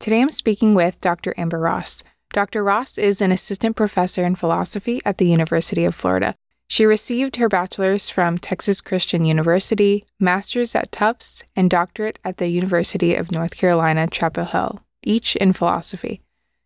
Today I'm speaking with Dr. Amber Ross. Dr. Ross is an assistant professor in philosophy at the University of Florida. She received her bachelor's from Texas Christian University, master's at Tufts, and doctorate at the University of North Carolina, Chapel Hill, each in philosophy.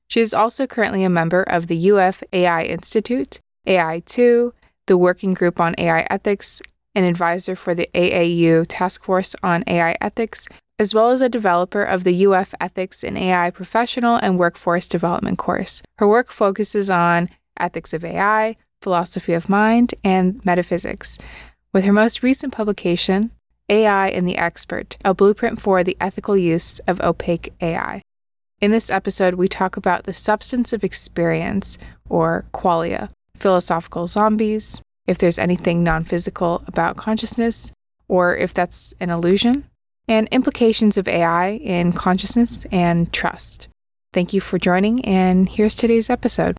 She is also currently a member of the UF AI Institute, AI2, the Working Group on AI Ethics, an advisor for the AAU Task Force on AI Ethics, as well as a developer of the UF Ethics in AI Professional and Workforce Development course. Her work focuses on ethics of AI, philosophy of mind, and metaphysics. With her most recent publication, AI and the Expert, a blueprint for the ethical use of opaque AI. In this episode, we talk about the substance of experience, or qualia, philosophical zombies, if there's anything non physical about consciousness, or if that's an illusion, and implications of AI in consciousness and trust. Thank you for joining, and here's today's episode.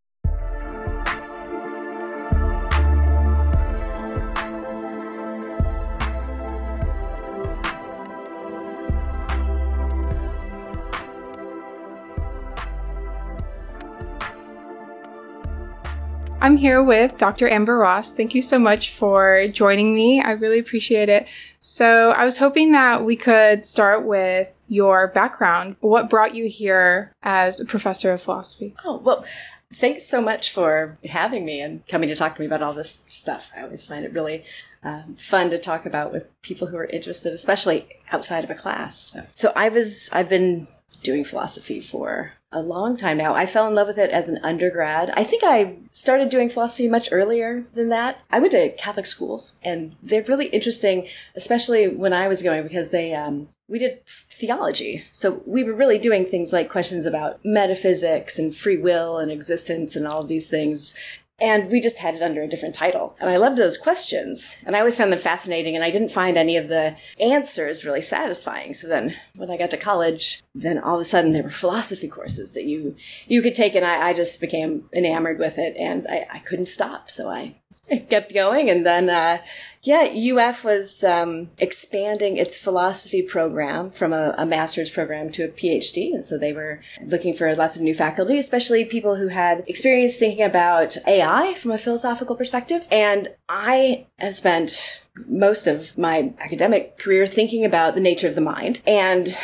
I'm here with Dr. Amber Ross. Thank you so much for joining me. I really appreciate it. So, I was hoping that we could start with your background. What brought you here as a professor of philosophy? Oh, well, thanks so much for having me and coming to talk to me about all this stuff. I always find it really um, fun to talk about with people who are interested, especially outside of a class. So, so I was, I've been doing philosophy for a long time now. I fell in love with it as an undergrad. I think I started doing philosophy much earlier than that. I went to Catholic schools and they're really interesting, especially when I was going because they, um, we did theology. So we were really doing things like questions about metaphysics and free will and existence and all of these things. And we just had it under a different title. And I loved those questions. And I always found them fascinating. And I didn't find any of the answers really satisfying. So then when I got to college, then all of a sudden there were philosophy courses that you, you could take. And I, I just became enamored with it and I, I couldn't stop. So I kept going. And then, uh, yeah, UF was um, expanding its philosophy program from a, a, master's program to a PhD. And so they were looking for lots of new faculty, especially people who had experience thinking about AI from a philosophical perspective. And I have spent most of my academic career thinking about the nature of the mind. And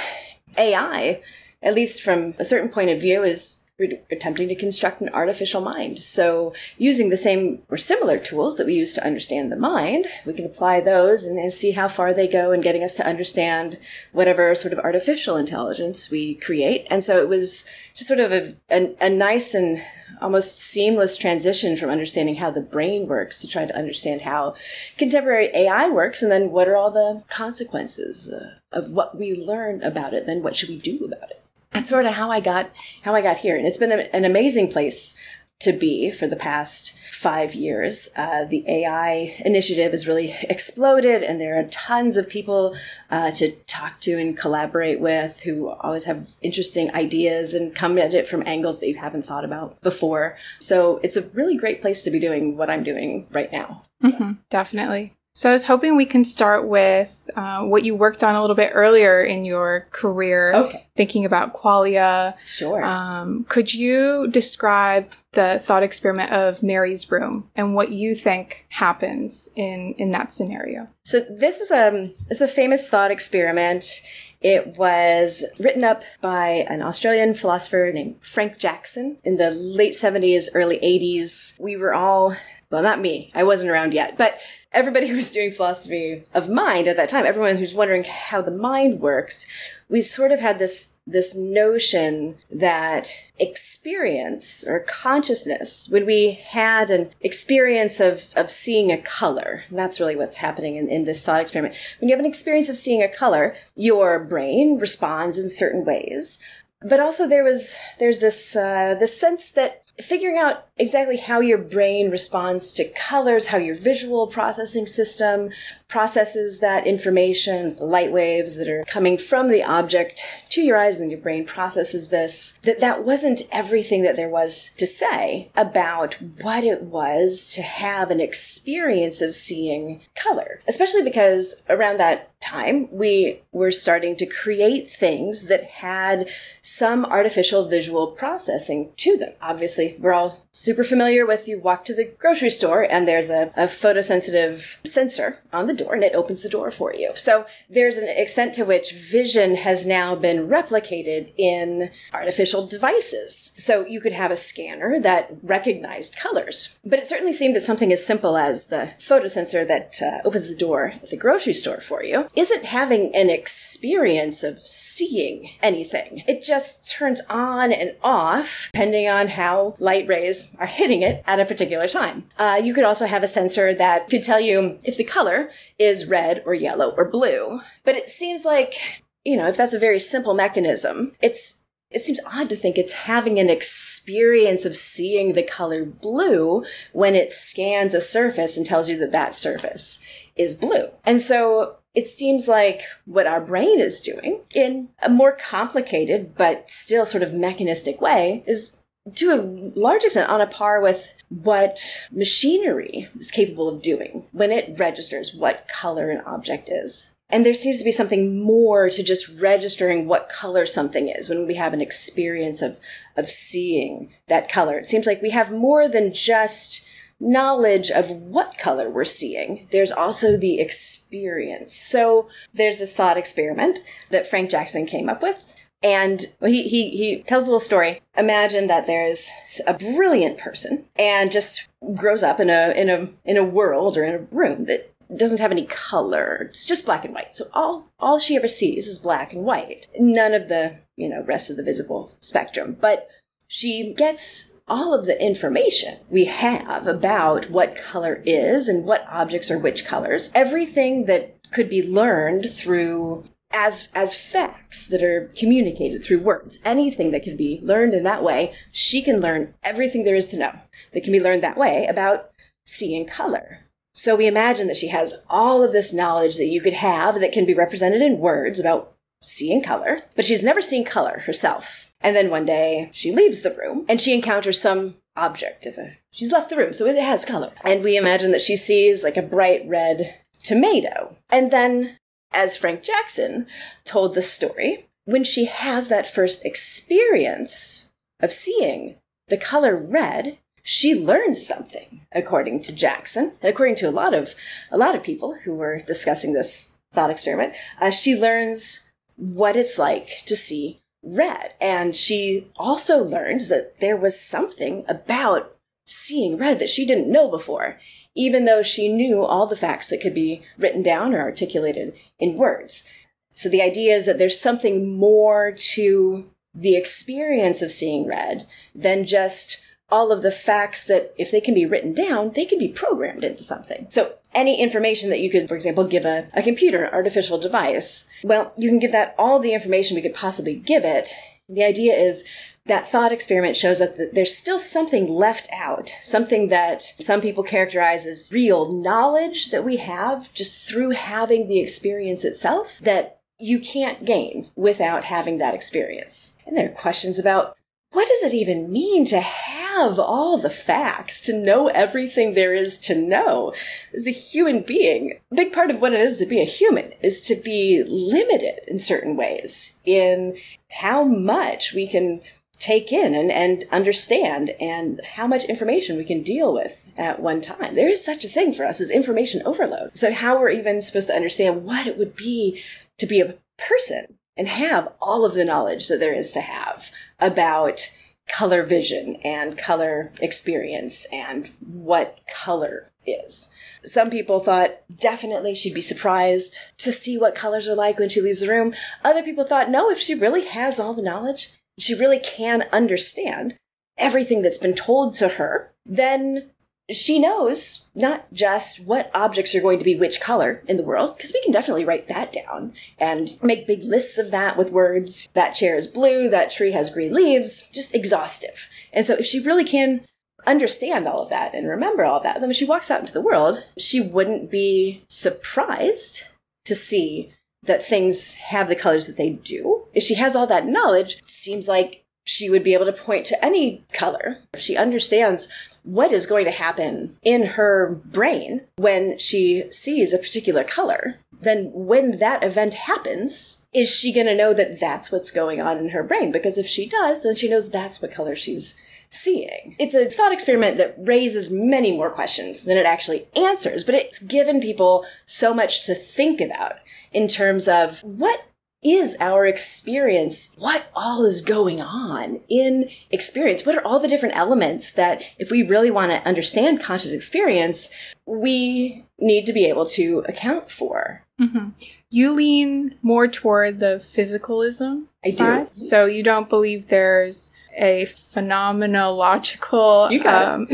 AI, at least from a certain point of view, is attempting to construct an artificial mind. So using the same or similar tools that we use to understand the mind, we can apply those and, and see how far they go in getting us to understand whatever sort of artificial intelligence we create. And so it was just sort of a, a, a nice and almost seamless transition from understanding how the brain works to try to understand how contemporary AI works and then what are all the consequences uh, of what we learn about it, then what should we do about it that's sort of how I got how I got here, and it's been a, an amazing place to be for the past five years. Uh, the AI initiative has really exploded, and there are tons of people uh, to talk to and collaborate with who always have interesting ideas and come at it from angles that you haven't thought about before. So it's a really great place to be doing what I'm doing right now. Mm-hmm, definitely. So I was hoping we can start with uh, what you worked on a little bit earlier in your career, okay. thinking about qualia. Sure. Um, could you describe the thought experiment of Mary's room and what you think happens in in that scenario? So this is a um, is a famous thought experiment. It was written up by an Australian philosopher named Frank Jackson in the late 70s, early 80s. We were all well, not me. I wasn't around yet, but everybody who was doing philosophy of mind at that time, everyone who's wondering how the mind works, we sort of had this this notion that experience or consciousness, when we had an experience of, of seeing a color, that's really what's happening in, in this thought experiment. When you have an experience of seeing a color, your brain responds in certain ways. But also there was, there's this, uh, this sense that figuring out exactly how your brain responds to colors, how your visual processing system processes that information, the light waves that are coming from the object to your eyes and your brain processes this, that that wasn't everything that there was to say about what it was to have an experience of seeing color. Especially because around that time, we were starting to create things that had some artificial visual processing to them. Obviously, we're all super familiar with you walk to the grocery store and there's a, a, photosensitive sensor on the door and it opens the door for you. So there's an extent to which vision has now been replicated in artificial devices. So you could have a scanner that recognized colors. But it certainly seemed that something as simple as the photosensor that uh, opens the door at the grocery store for you isn't having an experience of seeing anything. It just turns on and off depending on how light rays are hitting it at a particular time. Uh, you could also have a sensor that could tell you if the color is red or yellow or blue. But it seems like, you know, if that's a very simple mechanism, it's it seems odd to think it's having an experience of seeing the color blue when it scans a surface and tells you that that surface is blue. And so it seems like what our brain is doing in a more complicated but still sort of mechanistic way is to a large extent on a par with what machinery is capable of doing when it registers what color an object is. And there seems to be something more to just registering what color something is when we have an experience of, of seeing that color. It seems like we have more than just knowledge of what color we're seeing. There's also the experience. So there's this thought experiment that Frank Jackson came up with and he, he, he tells a little story. Imagine that there's a brilliant person and just grows up in a, in a, in a world or in a room that doesn't have any color. It's just black and white. So all, all she ever sees is black and white. None of the, you know, rest of the visible spectrum. But she gets all of the information we have about what color is and what objects are which colors. Everything that could be learned through as as facts that are communicated through words. Anything that can be learned in that way she can learn everything there is to know that can be learned that way about seeing color. So we imagine that she has all of this knowledge that you could have that can be represented in words about seeing color but she's never seen color herself. And then one day she leaves the room and she encounters some object of a she's left the room so it has color. And we imagine that she sees like a bright red tomato. And then as Frank Jackson told the story, when she has that first experience of seeing the color red, she learns something, according to Jackson, and according to a lot of a lot of people who were discussing this thought experiment. Uh, she learns what it's like to see red, and she also learns that there was something about seeing red that she didn't know before even though she knew all the facts that could be written down or articulated in words. So the idea is that there's something more to the experience of seeing red than just all of the facts that if they can be written down, they can be programmed into something. So any information that you could, for example, give a, a computer, an artificial device, well, you can give that all the information we could possibly give it. The idea is that thought experiment shows us that there's still something left out, something that some people characterize as real knowledge that we have just through having the experience itself that you can't gain without having that experience. And there are questions about what does it even mean to have all the facts, to know everything there is to know? As a human being, a big part of what it is to be a human is to be limited in certain ways in how much we can take in and, and understand and how much information we can deal with at one time. There is such a thing for us as information overload. So how we're even supposed to understand what it would be to be a person and have all of the knowledge that there is to have about color vision and color experience and what color is. Some people thought definitely she'd be surprised to see what colors are like when she leaves the room. Other people thought, no, if she really has all the knowledge, she really can understand everything that's been told to her, then she knows not just what objects are going to be which color in the world, because we can definitely write that down and make big lists of that with words. That chair is blue, that tree has green leaves, just exhaustive. And so if she really can understand all of that and remember all that, then when she walks out into the world, she wouldn't be surprised to see that things have the colors that they do. If she has all that knowledge, it seems like she would be able to point to any color. If she understands what is going to happen in her brain when she sees a particular color, then when that event happens, is she going to know that that's what's going on in her brain? Because if she does, then she knows that's what color she's seeing. It's a thought experiment that raises many more questions than it actually answers, but it's given people so much to think about in terms of what is our experience? What all is going on in experience? What are all the different elements that, if we really want to understand conscious experience, we need to be able to account for? Mm-hmm. You lean more toward the physicalism I side. Do. So you don't believe there's a phenomenological um,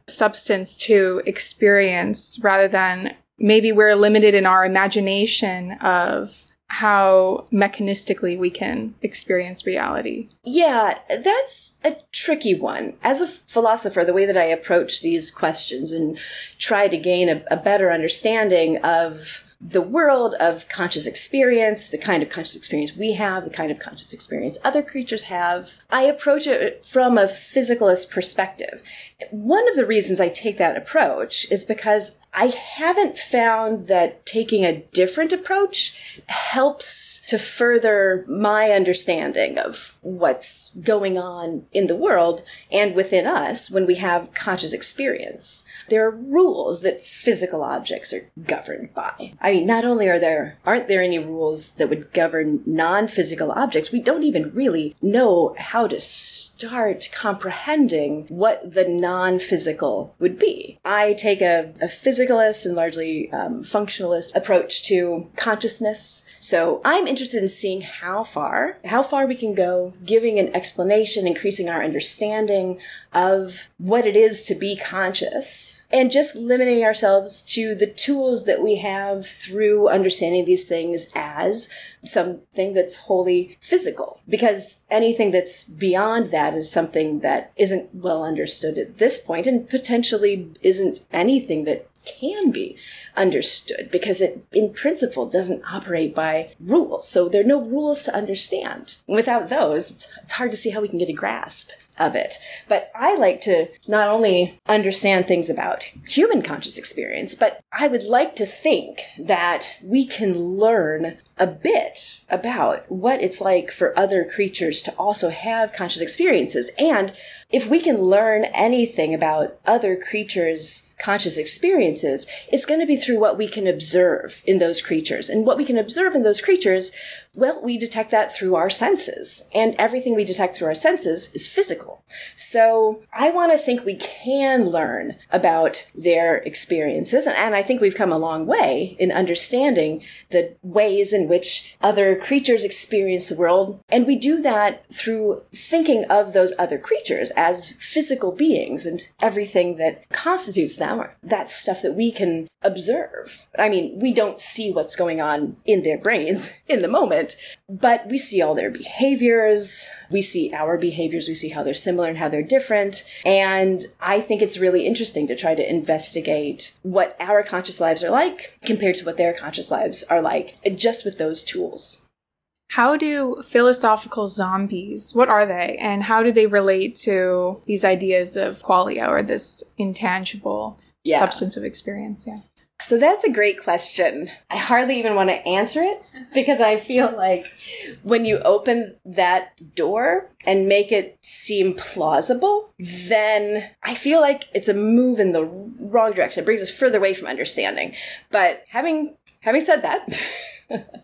substance to experience rather than maybe we're limited in our imagination of how mechanistically we can experience reality. Yeah, that's a tricky one. As a philosopher, the way that I approach these questions and try to gain a, a better understanding of the world of conscious experience, the kind of conscious experience we have, the kind of conscious experience other creatures have. I approach it from a physicalist perspective. One of the reasons I take that approach is because I haven't found that taking a different approach helps to further my understanding of what's going on in the world and within us when we have conscious experience there are rules that physical objects are governed by. I mean, not only are there, aren't there any rules that would govern non-physical objects, we don't even really know how to start comprehending what the non-physical would be. I take a, a physicalist and largely um, functionalist approach to consciousness. So I'm interested in seeing how far, how far we can go, giving an explanation, increasing our understanding of what it is to be conscious and just limiting ourselves to the tools that we have through understanding these things as something that's wholly physical. Because anything that's beyond that is something that isn't well understood at this point and potentially isn't anything that can be understood because it, in principle, doesn't operate by rules. So there are no rules to understand. Without those, it's, it's hard to see how we can get a grasp of it. But I like to not only understand things about human conscious experience, but I would like to think that we can learn a bit about what it's like for other creatures to also have conscious experiences. And if we can learn anything about other creatures' conscious experiences, it's going to be through what we can observe in those creatures. And what we can observe in those creatures well, we detect that through our senses, and everything we detect through our senses is physical. So I want to think we can learn about their experiences, and I think we've come a long way in understanding the ways in which other creatures experience the world. And we do that through thinking of those other creatures as physical beings and everything that constitutes them, that stuff that we can observe. I mean, we don't see what's going on in their brains in the moment, but we see all their behaviors. We see our behaviors. We see how they're similar and how they're different. And I think it's really interesting to try to investigate what our conscious lives are like compared to what their conscious lives are like, just with those tools. How do philosophical zombies, what are they, and how do they relate to these ideas of qualia or this intangible yeah. substance of experience? Yeah. So that's a great question. I hardly even want to answer it uh-huh. because I feel like when you open that door and make it seem plausible, then I feel like it's a move in the wrong direction. It brings us further away from understanding. But having having said that,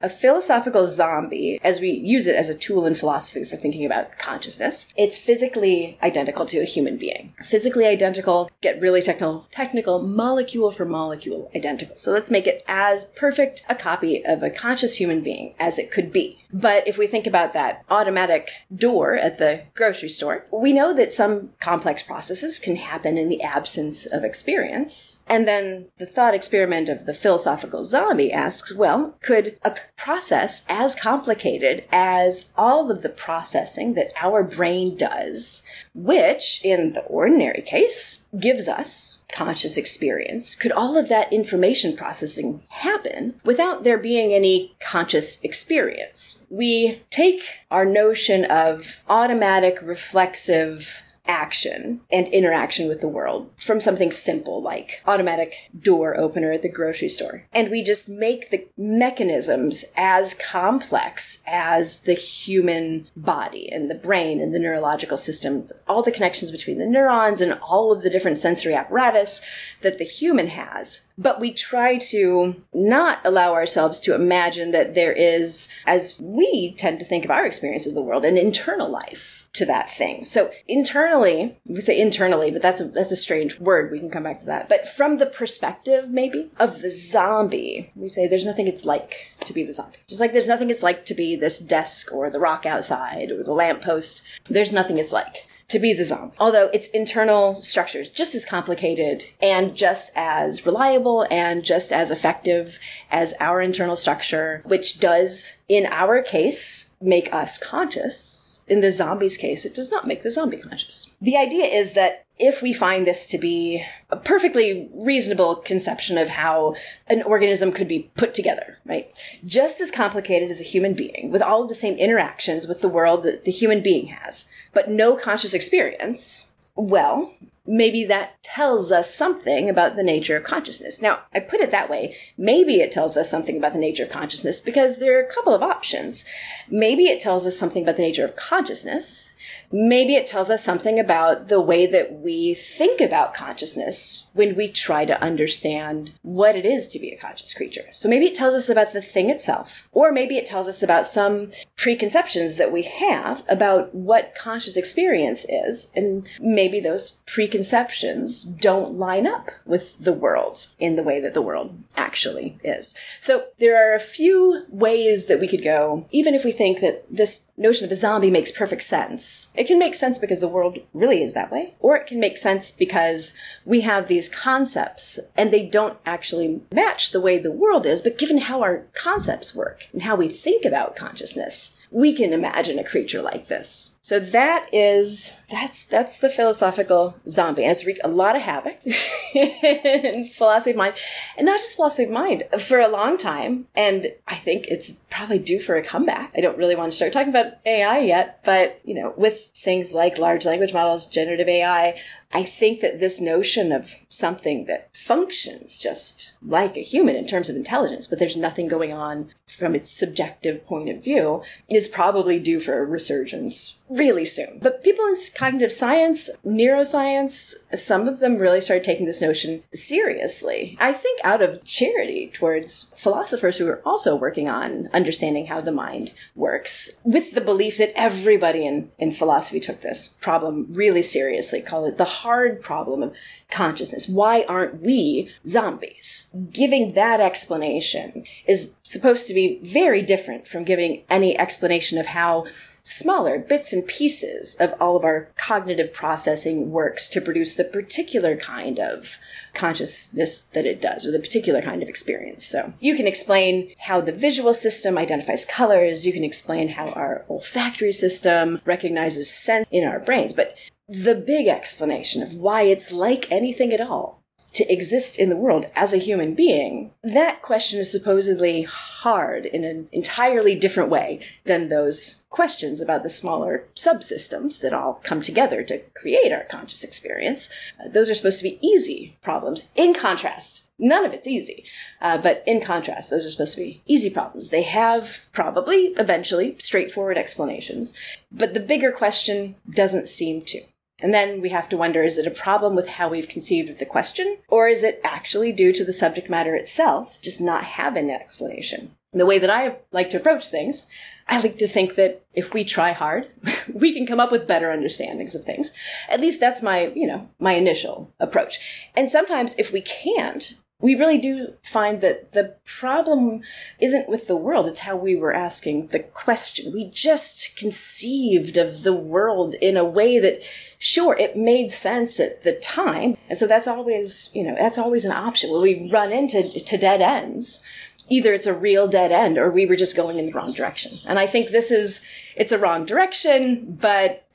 a philosophical zombie, as we use it as a tool in philosophy for thinking about consciousness, it's physically identical to a human being. Physically identical, get really technical, technical, molecule for molecule identical. So let's make it as perfect a copy of a conscious human being as it could be. But if we think about that automatic door at the grocery store, we know that some complex processes can happen in the absence of experience. And then the thought experiment of the philosophical zombie asks, well, could a process as complicated as all of the processing that our brain does, which in the ordinary case gives us conscious experience, could all of that information processing happen without there being any conscious experience? We take our notion of automatic reflexive action and interaction with the world from something simple like automatic door opener at the grocery store. And we just make the mechanisms as complex as the human body and the brain and the neurological systems, all the connections between the neurons and all of the different sensory apparatus that the human has. But we try to not allow ourselves to imagine that there is, as we tend to think of our experience of the world, an internal life to that thing. So internally, we say internally, but that's a, that's a strange word. We can come back to that. But from the perspective, maybe, of the zombie, we say there's nothing it's like to be the zombie. Just like there's nothing it's like to be this desk or the rock outside or the lamppost. There's nothing it's like to be the zombie. Although its internal structure is just as complicated and just as reliable and just as effective as our internal structure, which does, in our case, make us conscious in the zombie's case, it does not make the zombie conscious. The idea is that if we find this to be a perfectly reasonable conception of how an organism could be put together, right? Just as complicated as a human being, with all of the same interactions with the world that the human being has, but no conscious experience, well, maybe that tells us something about the nature of consciousness. Now, I put it that way. Maybe it tells us something about the nature of consciousness because there are a couple of options. Maybe it tells us something about the nature of consciousness. Maybe it tells us something about the way that we think about consciousness when we try to understand what it is to be a conscious creature. So maybe it tells us about the thing itself, or maybe it tells us about some preconceptions that we have about what conscious experience is, and maybe those preconceptions don't line up with the world in the way that the world actually is. So there are a few ways that we could go, even if we think that this notion of a zombie makes perfect sense. It can make sense because the world really is that way, or it can make sense because we have these concepts and they don't actually match the way the world is, but given how our concepts work and how we think about consciousness, we can imagine a creature like this. So that is that's that's the philosophical zombie. Has wreaked a lot of havoc in philosophy of mind, and not just philosophy of mind for a long time. And I think it's probably due for a comeback. I don't really want to start talking about AI yet, but you know, with things like large language models, generative AI, I think that this notion of something that functions just like a human in terms of intelligence, but there's nothing going on from its subjective point of view, probably due for a resurgence really soon. But people in cognitive science, neuroscience, some of them really started taking this notion seriously. I think out of charity towards philosophers who are also working on understanding how the mind works, with the belief that everybody in, in philosophy took this problem really seriously, call it the hard problem of consciousness. Why aren't we zombies? Giving that explanation is supposed to be very different from giving any explanation of how smaller bits and pieces of all of our cognitive processing works to produce the particular kind of consciousness that it does, or the particular kind of experience. So you can explain how the visual system identifies colors, you can explain how our olfactory system recognizes scent in our brains, but the big explanation of why it's like anything at all to exist in the world as a human being, that question is supposedly hard in an entirely different way than those questions about the smaller subsystems that all come together to create our conscious experience. Uh, those are supposed to be easy problems. In contrast, none of it's easy. Uh, but in contrast, those are supposed to be easy problems. They have probably eventually straightforward explanations, but the bigger question doesn't seem to. And then we have to wonder is it a problem with how we've conceived of the question, or is it actually due to the subject matter itself just not having an explanation? The way that I like to approach things, I like to think that if we try hard, we can come up with better understandings of things. At least that's my, you know, my initial approach. And sometimes if we can't, we really do find that the problem isn't with the world, it's how we were asking the question. We just conceived of the world in a way that, sure, it made sense at the time. And so that's always, you know, that's always an option. When we run into to dead ends, either it's a real dead end or we were just going in the wrong direction. And I think this is, it's a wrong direction, but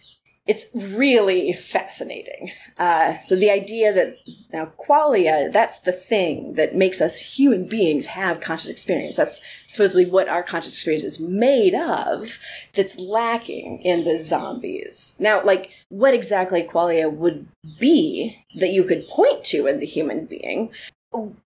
it's really fascinating. Uh, so the idea that now qualia, that's the thing that makes us human beings have conscious experience. That's supposedly what our conscious experience is made of that's lacking in the zombies. Now, like, what exactly qualia would be that you could point to in the human being?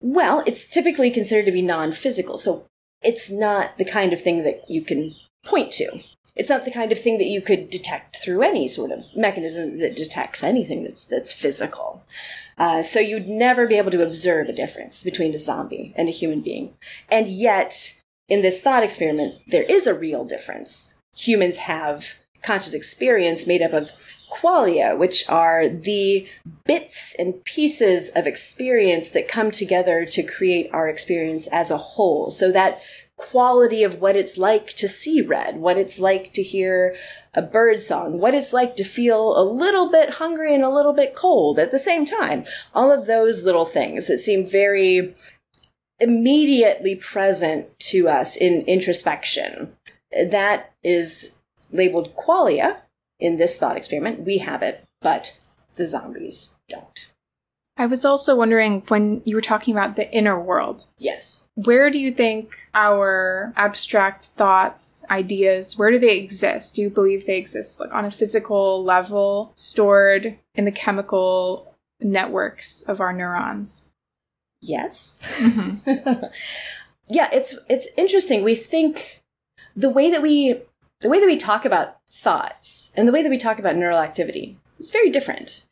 Well, it's typically considered to be non-physical. So it's not the kind of thing that you can point to it's not the kind of thing that you could detect through any sort of mechanism that detects anything that's that's physical. Uh, so you'd never be able to observe a difference between a zombie and a human being. And yet, in this thought experiment, there is a real difference. Humans have conscious experience made up of qualia, which are the bits and pieces of experience that come together to create our experience as a whole. So that quality of what it's like to see red, what it's like to hear a bird song, what it's like to feel a little bit hungry and a little bit cold at the same time. All of those little things that seem very immediately present to us in introspection. That is labeled qualia in this thought experiment. We have it, but the zombies don't. I was also wondering when you were talking about the inner world. Yes. Where do you think our abstract thoughts, ideas, where do they exist? Do you believe they exist like on a physical level, stored in the chemical networks of our neurons? Yes. Mm-hmm. yeah, it's it's interesting. We think the way that we the way that we talk about thoughts and the way that we talk about neural activity is very different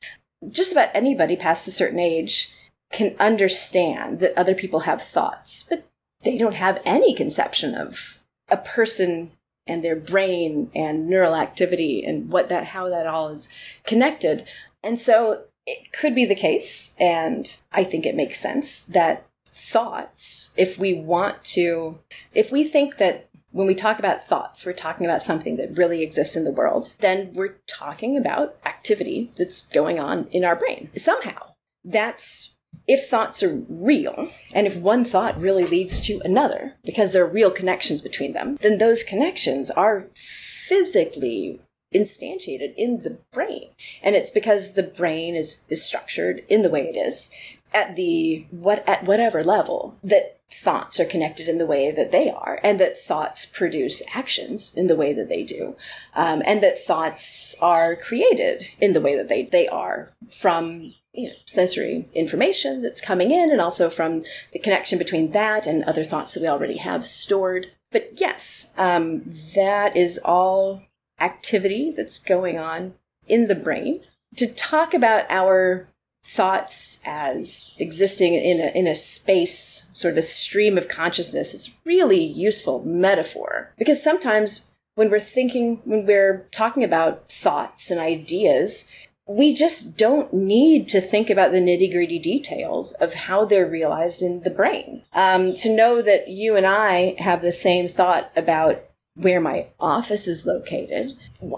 just about anybody past a certain age can understand that other people have thoughts, but they don't have any conception of a person and their brain and neural activity and what that how that all is connected. And so it could be the case, and I think it makes sense that thoughts, if we want to, if we think that when we talk about thoughts, we're talking about something that really exists in the world, then we're talking about activity that's going on in our brain. Somehow, that's if thoughts are real, and if one thought really leads to another, because there are real connections between them, then those connections are physically instantiated in the brain. And it's because the brain is, is structured in the way it is at the what at whatever level that thoughts are connected in the way that they are and that thoughts produce actions in the way that they do um, and that thoughts are created in the way that they, they are from you know, sensory information that's coming in and also from the connection between that and other thoughts that we already have stored. But yes um, that is all activity that's going on in the brain. To talk about our thoughts as existing in a, in a space, sort of a stream of consciousness, it's really useful metaphor. Because sometimes when we're thinking, when we're talking about thoughts and ideas, we just don't need to think about the nitty gritty details of how they're realized in the brain. Um, to know that you and I have the same thought about where my office is located,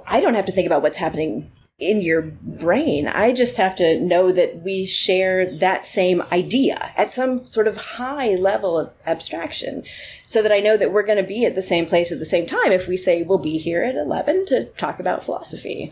I don't have to think about what's happening in your brain. I just have to know that we share that same idea at some sort of high level of abstraction so that I know that we're going to be at the same place at the same time if we say we'll be here at 11 to talk about philosophy.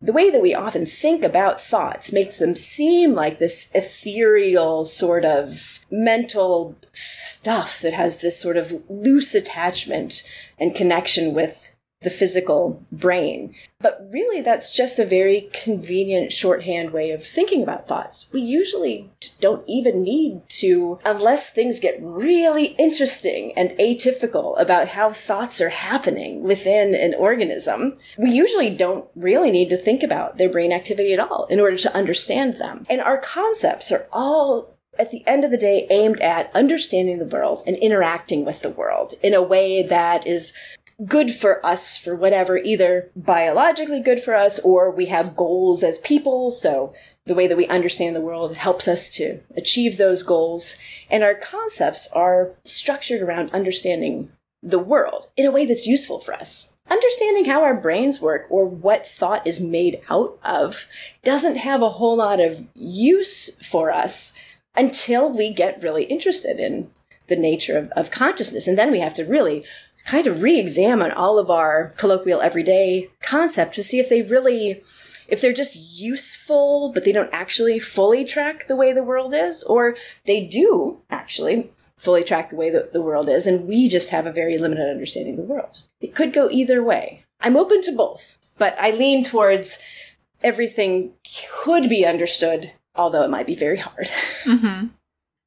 The way that we often think about thoughts makes them seem like this ethereal sort of mental stuff that has this sort of loose attachment and connection with the physical brain. But really, that's just a very convenient shorthand way of thinking about thoughts. We usually don't even need to, unless things get really interesting and atypical about how thoughts are happening within an organism, we usually don't really need to think about their brain activity at all in order to understand them. And our concepts are all at the end of the day aimed at understanding the world and interacting with the world in a way that is good for us for whatever, either biologically good for us or we have goals as people. So the way that we understand the world helps us to achieve those goals. And our concepts are structured around understanding the world in a way that's useful for us. Understanding how our brains work or what thought is made out of doesn't have a whole lot of use for us until we get really interested in the nature of, of consciousness. And then we have to really kind of re-examine all of our colloquial everyday concepts to see if they really if they're just useful but they don't actually fully track the way the world is or they do actually fully track the way that the world is and we just have a very limited understanding of the world. It could go either way. I'm open to both but i lean towards everything could be understood although it might be very hard. Mm-hmm.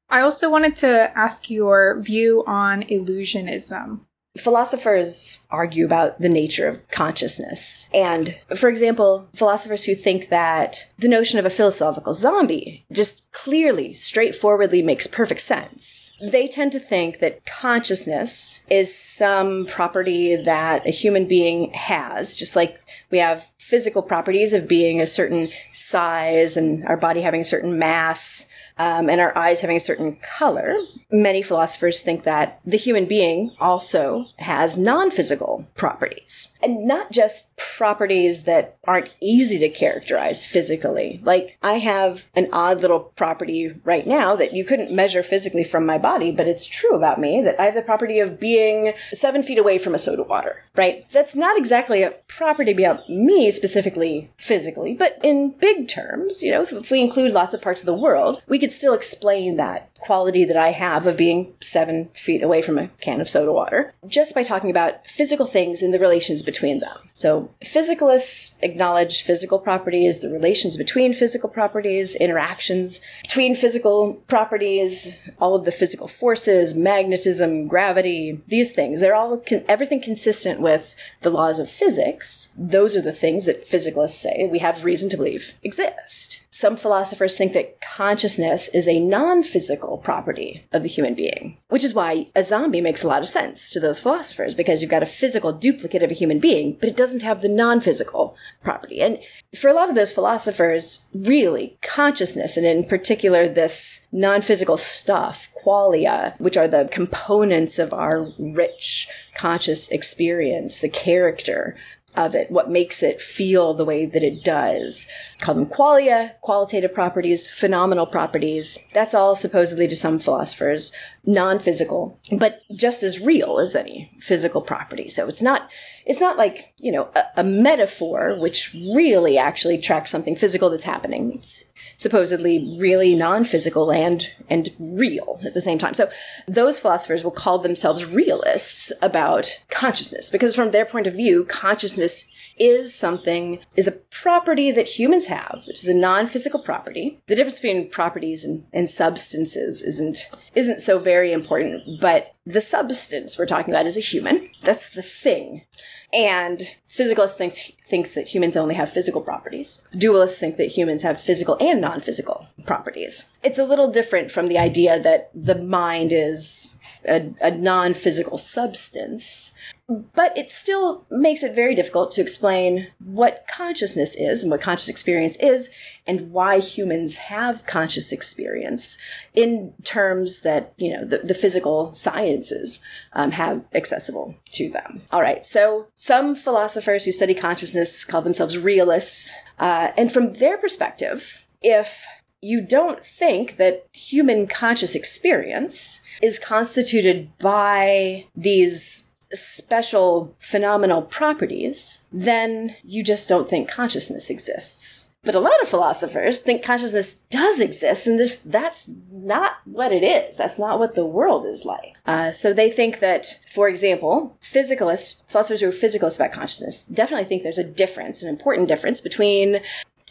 i also wanted to ask your view on illusionism Philosophers argue about the nature of consciousness. And, for example, philosophers who think that the notion of a philosophical zombie just clearly, straightforwardly makes perfect sense. They tend to think that consciousness is some property that a human being has, just like we have physical properties of being a certain size and our body having a certain mass um, and our eyes having a certain color, many philosophers think that the human being also has non physical properties. And not just properties that aren't easy to characterize physically. Like, I have an odd little property right now that you couldn't measure physically from my body, but it's true about me that I have the property of being seven feet away from a soda water, right? That's not exactly a property about me specifically physically, but in big terms, you know, if we include lots of parts of the world, we could still explain that quality that I have of being seven feet away from a can of soda water just by talking about physical things and the relations between them. So, physicalists acknowledge physical properties, the relations between physical properties, interactions between physical properties, all of the physical forces, magnetism, gravity, these things. They're all con- everything consistent with the laws of physics. Those are the things that physicalists say we have reason to believe exist. Some philosophers think that consciousness is a non physical property of the human being, which is why a zombie makes a lot of sense to those philosophers because you've got a physical duplicate of a human being, but it doesn't have the non physical property. And for a lot of those philosophers, really, consciousness, and in particular, this non physical stuff, qualia, which are the components of our rich conscious experience, the character, of it, what makes it feel the way that it does. Call them qualia, qualitative properties, phenomenal properties. That's all supposedly to some philosophers non-physical, but just as real as any physical property. So it's not it's not like, you know, a, a metaphor which really actually tracks something physical that's happening. It's supposedly really non-physical and and real at the same time. So those philosophers will call themselves realists about consciousness because from their point of view, consciousness is something is a property that humans have, which is a non-physical property. The difference between properties and, and substances isn't isn't so very important, but the substance we're talking about is a human. That's the thing. And physicalists thinks thinks that humans only have physical properties. Dualists think that humans have physical and non-physical properties. It's a little different from the idea that the mind is a, a non-physical substance but it still makes it very difficult to explain what consciousness is and what conscious experience is and why humans have conscious experience in terms that you know the, the physical sciences um, have accessible to them. All right. So some philosophers who study consciousness call themselves realists uh, and from their perspective if you don't think that human conscious experience is constituted by these special phenomenal properties, then you just don't think consciousness exists. But a lot of philosophers think consciousness does exist, and this, that's not what it is. That's not what the world is like. Uh, so they think that, for example, physicalists, philosophers who are physicalists about consciousness, definitely think there's a difference, an important difference between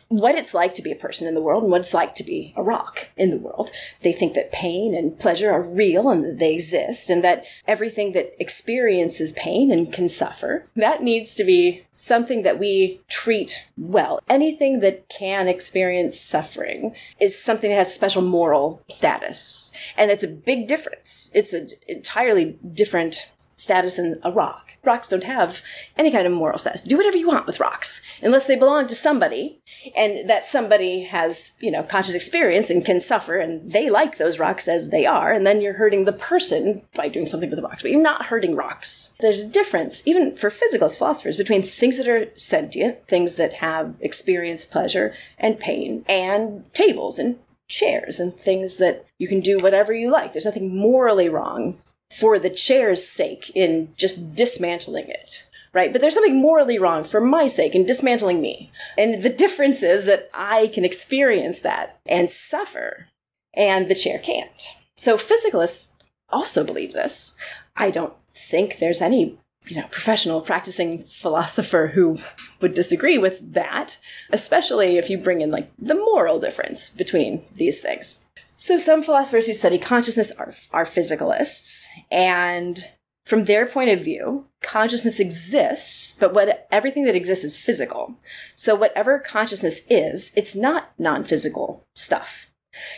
what it's like to be a person in the world and what it's like to be a rock in the world. They think that pain and pleasure are real and that they exist and that everything that experiences pain and can suffer, that needs to be something that we treat well. Anything that can experience suffering is something that has special moral status. And it's a big difference. It's an entirely different status in a rock rocks don't have any kind of moral status. Do whatever you want with rocks, unless they belong to somebody, and that somebody has, you know, conscious experience and can suffer, and they like those rocks as they are, and then you're hurting the person by doing something with the rocks, but you're not hurting rocks. There's a difference, even for physicalist philosophers, between things that are sentient, things that have experience, pleasure, and pain, and tables and chairs and things that you can do whatever you like. There's nothing morally wrong for the chair's sake in just dismantling it right? But there's something morally wrong for my sake in dismantling me. And the difference is that I can experience that and suffer, and the chair can't. So physicalists also believe this. I don't think there's any you know, professional practicing philosopher who would disagree with that, especially if you bring in like the moral difference between these things. So some philosophers who study consciousness are, are physicalists, and from their point of view, consciousness exists, but what everything that exists is physical. So whatever consciousness is, it's not non-physical stuff.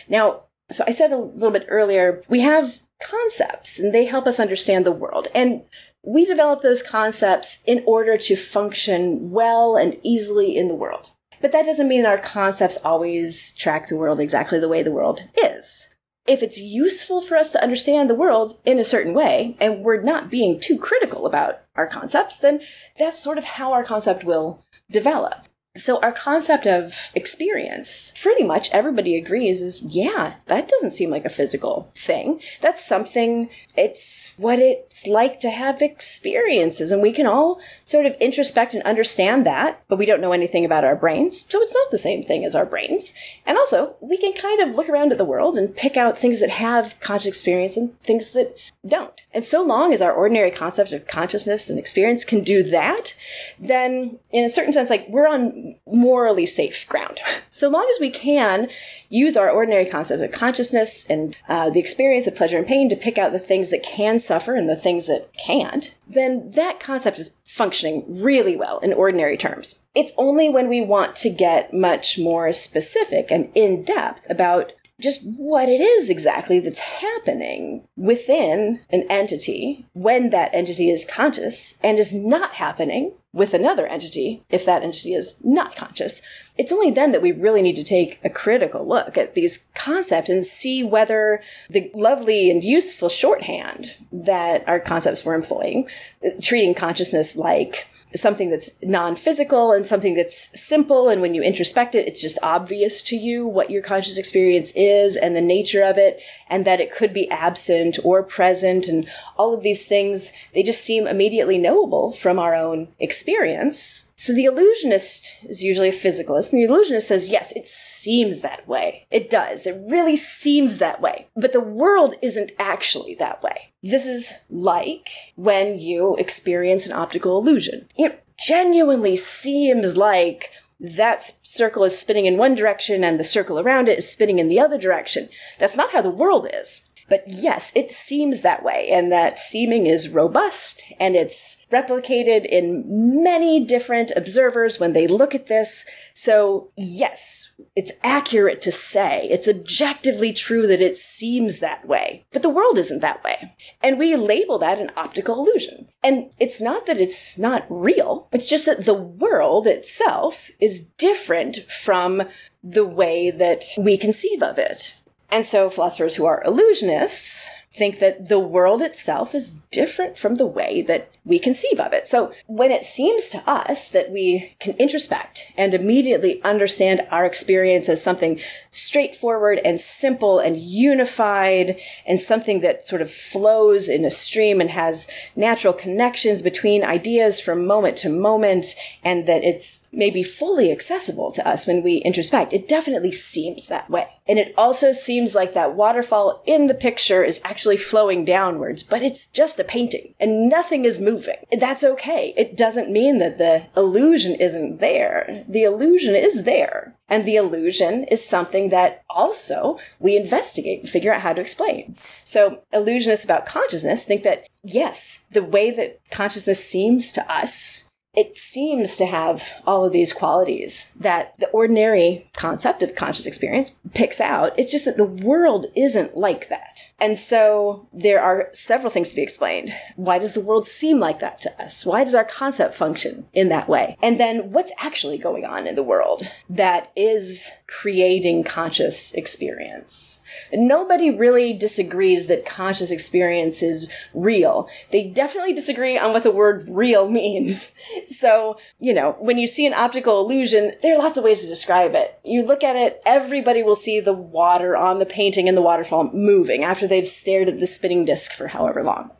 Now, so I said a little bit earlier, we have concepts and they help us understand the world. And we develop those concepts in order to function well and easily in the world. But that doesn't mean our concepts always track the world exactly the way the world is. If it's useful for us to understand the world in a certain way, and we're not being too critical about our concepts, then that's sort of how our concept will develop. So our concept of experience, pretty much everybody agrees is, yeah, that doesn't seem like a physical thing. That's something, it's what it's like to have experiences. And we can all sort of introspect and understand that, but we don't know anything about our brains. So it's not the same thing as our brains. And also, we can kind of look around at the world and pick out things that have conscious experience and things that don't. And so long as our ordinary concept of consciousness and experience can do that, then in a certain sense, like we're on morally safe ground. So long as we can use our ordinary concept of consciousness and uh, the experience of pleasure and pain to pick out the things that can suffer and the things that can't, then that concept is functioning really well in ordinary terms. It's only when we want to get much more specific and in depth about just what it is exactly that's happening within an entity when that entity is conscious and is not happening with another entity if that entity is not conscious. It's only then that we really need to take a critical look at these concepts and see whether the lovely and useful shorthand that our concepts were employing, treating consciousness like something that's non-physical and something that's simple and when you introspect it it's just obvious to you what your conscious experience is and the nature of it and that it could be absent or present and all of these things they just seem immediately knowable from our own experience so the illusionist is usually a physicalist, and the illusionist says, yes, it seems that way. It does. It really seems that way. But the world isn't actually that way. This is like when you experience an optical illusion. It genuinely seems like that circle is spinning in one direction and the circle around it is spinning in the other direction. That's not how the world is. But yes, it seems that way, and that seeming is robust and it's replicated in many different observers when they look at this. So, yes, it's accurate to say, it's objectively true that it seems that way. But the world isn't that way. And we label that an optical illusion. And it's not that it's not real, it's just that the world itself is different from the way that we conceive of it. And so philosophers who are illusionists think that the world itself is different from the way that we conceive of it. So when it seems to us that we can introspect and immediately understand our experience as something straightforward and simple and unified and something that sort of flows in a stream and has natural connections between ideas from moment to moment and that it's maybe fully accessible to us when we introspect, it definitely seems that way. And it also seems like that waterfall in the picture is actually flowing downwards, but it's just a painting and nothing is moving. That's okay. It doesn't mean that the illusion isn't there. The illusion is there. And the illusion is something that also we investigate and figure out how to explain. So illusionists about consciousness think that yes, the way that consciousness seems to us it seems to have all of these qualities that the ordinary concept of conscious experience picks out. It's just that the world isn't like that. And so there are several things to be explained. Why does the world seem like that to us? Why does our concept function in that way? And then what's actually going on in the world that is creating conscious experience? Nobody really disagrees that conscious experience is real. They definitely disagree on what the word real means. So, you know, when you see an optical illusion, there are lots of ways to describe it. You look at it, everybody will see the water on the painting and the waterfall moving after they've stared at the spinning disk for however long.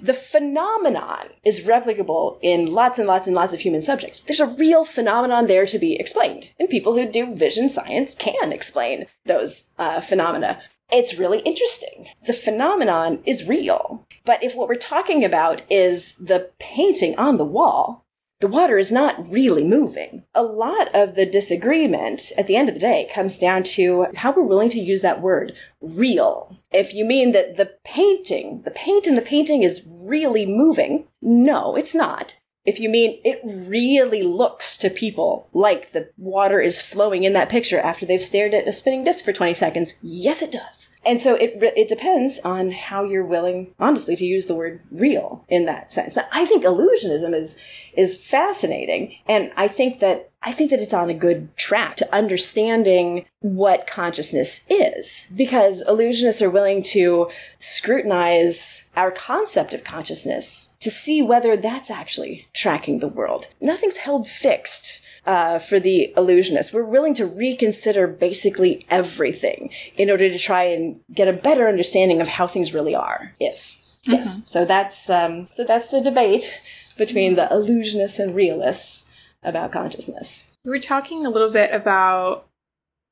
The phenomenon is replicable in lots and lots and lots of human subjects. There's a real phenomenon there to be explained, and people who do vision science can explain those uh, phenomena. It's really interesting. The phenomenon is real. But if what we're talking about is the painting on the wall, the water is not really moving. A lot of the disagreement at the end of the day comes down to how we're willing to use that word, real. If you mean that the painting, the paint in the painting is really moving, no, it's not. If you mean it really looks to people like the water is flowing in that picture after they've stared at a spinning disc for 20 seconds, yes, it does. And so it, it depends on how you're willing, honestly, to use the word real in that sense. Now, I think illusionism is, is fascinating. And I think that I think that it's on a good track to understanding what consciousness is because illusionists are willing to scrutinize our concept of consciousness to see whether that's actually tracking the world. Nothing's held fixed. Uh, for the illusionists, we're willing to reconsider basically everything in order to try and get a better understanding of how things really are. Yes, mm-hmm. yes. So that's um, so that's the debate between the illusionists and realists about consciousness. We were talking a little bit about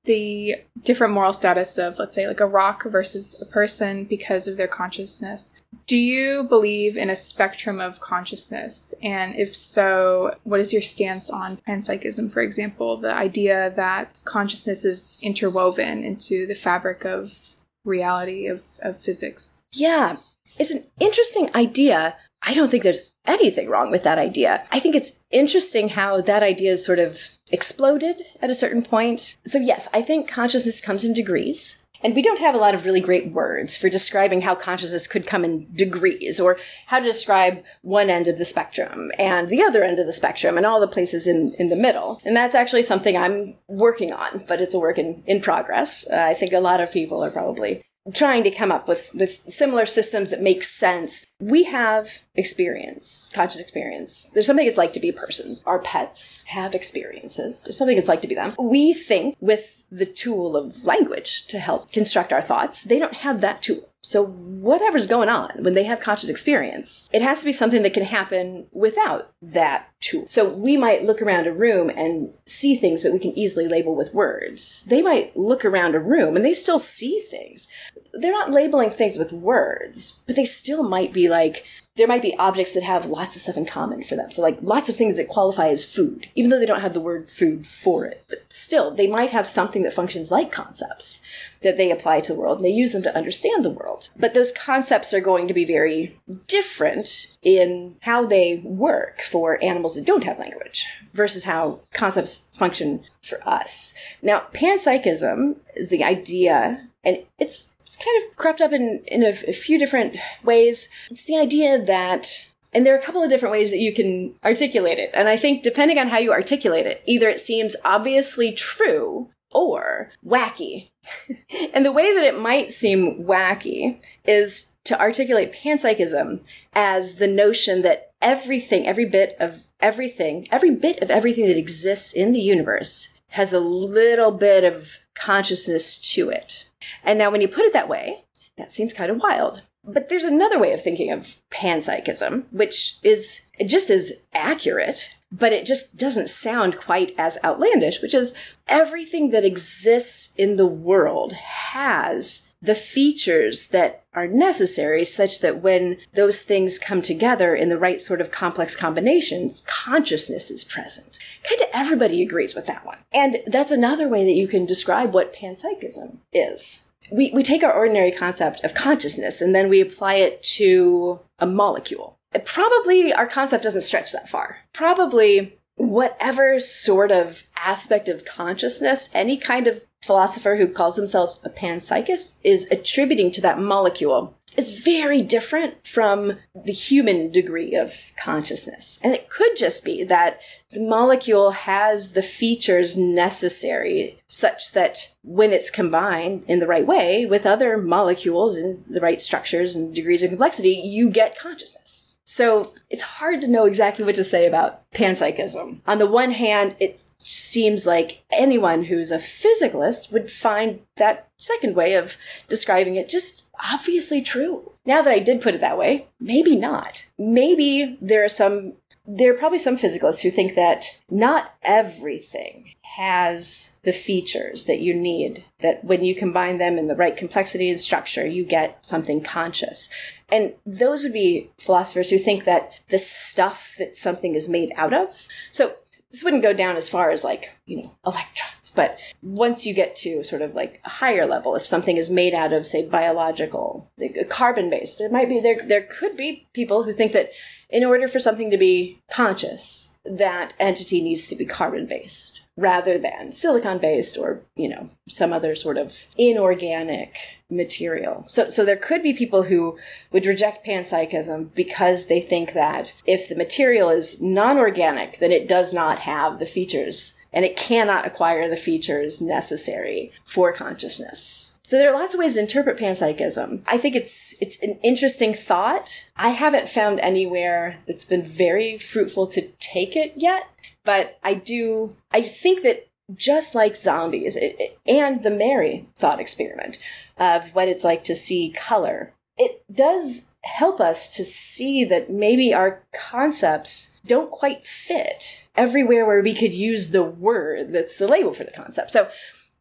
the different moral status of, let's say, like a rock versus a person because of their consciousness. Do you believe in a spectrum of consciousness? And if so, what is your stance on panpsychism, for example, the idea that consciousness is interwoven into the fabric of reality, of, of physics? Yeah, it's an interesting idea. I don't think there's anything wrong with that idea. I think it's interesting how that idea is sort of exploded at a certain point. So, yes, I think consciousness comes in degrees. And we don't have a lot of really great words for describing how consciousness could come in degrees or how to describe one end of the spectrum and the other end of the spectrum and all the places in, in the middle. And that's actually something I'm working on, but it's a work in, in progress. Uh, I think a lot of people are probably trying to come up with, with similar systems that make sense. We have experience, conscious experience. There's something it's like to be a person. Our pets have experiences. There's something it's like to be them. We think with the tool of language to help construct our thoughts. They don't have that tool. So whatever's going on when they have conscious experience, it has to be something that can happen without that tool. So we might look around a room and see things that we can easily label with words. They might look around a room and they still see things. They're not labeling things with words, but they still might be like, there might be objects that have lots of stuff in common for them. So, like lots of things that qualify as food, even though they don't have the word food for it. But still, they might have something that functions like concepts that they apply to the world and they use them to understand the world. But those concepts are going to be very different in how they work for animals that don't have language versus how concepts function for us. Now, panpsychism is the idea, and it's it's kind of crept up in, in a, a few different ways. It's the idea that and there are a couple of different ways that you can articulate it. And I think depending on how you articulate it, either it seems obviously true or wacky. and the way that it might seem wacky is to articulate panpsychism as the notion that everything, every bit of everything, every bit of everything that exists in the universe has a little bit of consciousness to it. And now, when you put it that way, that seems kind of wild. But there's another way of thinking of panpsychism, which is just as accurate, but it just doesn't sound quite as outlandish, which is everything that exists in the world has the features that are necessary such that when those things come together in the right sort of complex combinations, consciousness is present. Kind of everybody agrees with that one. And that's another way that you can describe what panpsychism is. We, we take our ordinary concept of consciousness and then we apply it to a molecule. Probably our concept doesn't stretch that far. Probably whatever sort of aspect of consciousness any kind of philosopher who calls themselves a panpsychist is attributing to that molecule is very different from the human degree of consciousness. And it could just be that the molecule has the features necessary such that when it's combined in the right way with other molecules in the right structures and degrees of complexity, you get consciousness. So it's hard to know exactly what to say about panpsychism. On the one hand, it seems like anyone who's a physicalist would find that second way of describing it just obviously true. Now that I did put it that way, maybe not. Maybe there are some there are probably some physicalists who think that not everything has the features that you need, that when you combine them in the right complexity and structure, you get something conscious. And those would be philosophers who think that the stuff that something is made out of. So this wouldn't go down as far as like, you know, electrons, but once you get to sort of like a higher level, if something is made out of, say, biological, like carbon based, there might be, there, there could be people who think that in order for something to be conscious, that entity needs to be carbon based rather than silicon based or, you know, some other sort of inorganic material. So, so there could be people who would reject panpsychism because they think that if the material is non-organic, then it does not have the features and it cannot acquire the features necessary for consciousness. So there are lots of ways to interpret panpsychism. I think it's it's an interesting thought. I haven't found anywhere that's been very fruitful to take it yet, but I do I think that just like zombies it, it, and the Mary thought experiment of what it's like to see color, it does help us to see that maybe our concepts don't quite fit everywhere where we could use the word that's the label for the concept. So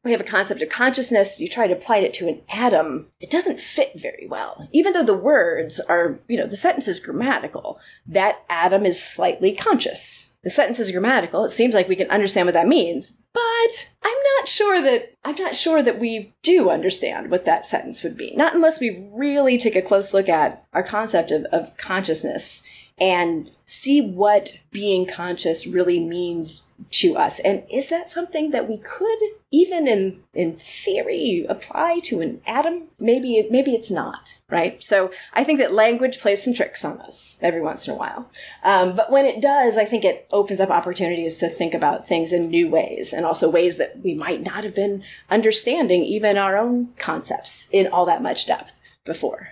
we have a concept of consciousness, you try to apply it to an atom, it doesn't fit very well. Even though the words are, you know, the sentence is grammatical, that atom is slightly conscious. The sentence is grammatical, it seems like we can understand what that means, but I'm not sure that I'm not sure that we do understand what that sentence would be. Not unless we really take a close look at our concept of, of consciousness and see what being conscious really means to us. And is that something that we could, even in in theory, apply to an atom? Maybe maybe it's not, right? So I think that language plays some tricks on us every once in a while. Um, but when it does, I think it opens up opportunities to think about things in new ways, and also ways that we might not have been understanding even our own concepts in all that much depth before.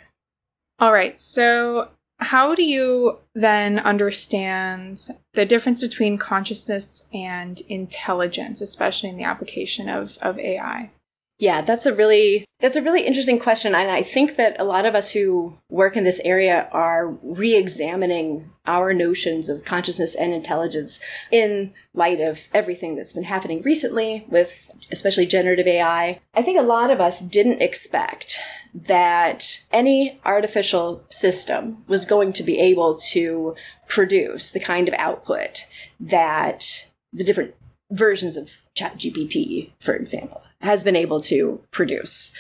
All right, so how do you then understand the difference between consciousness and intelligence, especially in the application of, of AI? Yeah, that's a really that's a really interesting question and I think that a lot of us who work in this area are re-examining our notions of consciousness and intelligence in light of everything that's been happening recently with especially generative AI. I think a lot of us didn't expect that any artificial system was going to be able to produce the kind of output that the different versions of ChatGPT, for example, has been able to produce.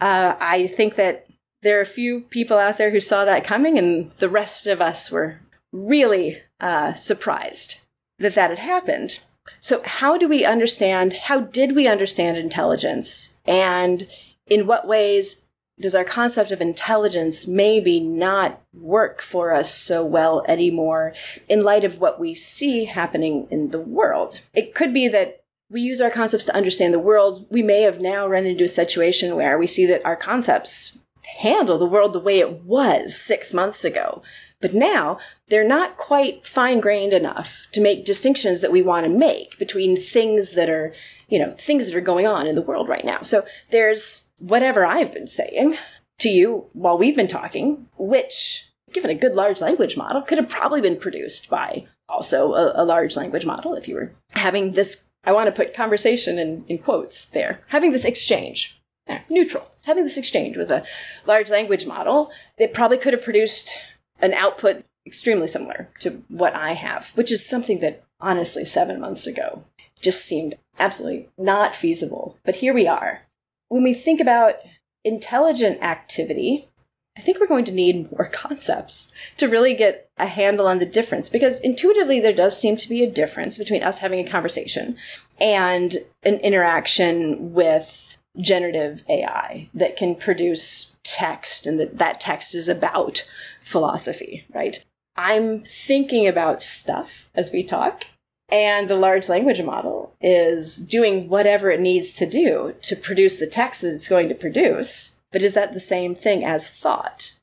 Uh, I think that there are a few people out there who saw that coming, and the rest of us were really uh, surprised that that had happened. So, how do we understand? How did we understand intelligence? And in what ways does our concept of intelligence maybe not work for us so well anymore in light of what we see happening in the world? It could be that we use our concepts to understand the world. We may have now run into a situation where we see that our concepts handle the world the way it was six months ago. But now they're not quite fine grained enough to make distinctions that we want to make between things that are, you know, things that are going on in the world right now. So there's whatever I've been saying to you while we've been talking, which, given a good large language model, could have probably been produced by also a, a large language model if you were having this. I want to put conversation in, in quotes there. Having this exchange, eh, neutral, having this exchange with a large language model, it probably could have produced an output extremely similar to what I have, which is something that honestly, seven months ago just seemed absolutely not feasible. But here we are. When we think about intelligent activity, I think we're going to need more concepts to really get a handle on the difference because intuitively there does seem to be a difference between us having a conversation and an interaction with generative AI that can produce text and that that text is about philosophy, right? I'm thinking about stuff as we talk and the large language model is doing whatever it needs to do to produce the text that it's going to produce. But is that the same thing as thought?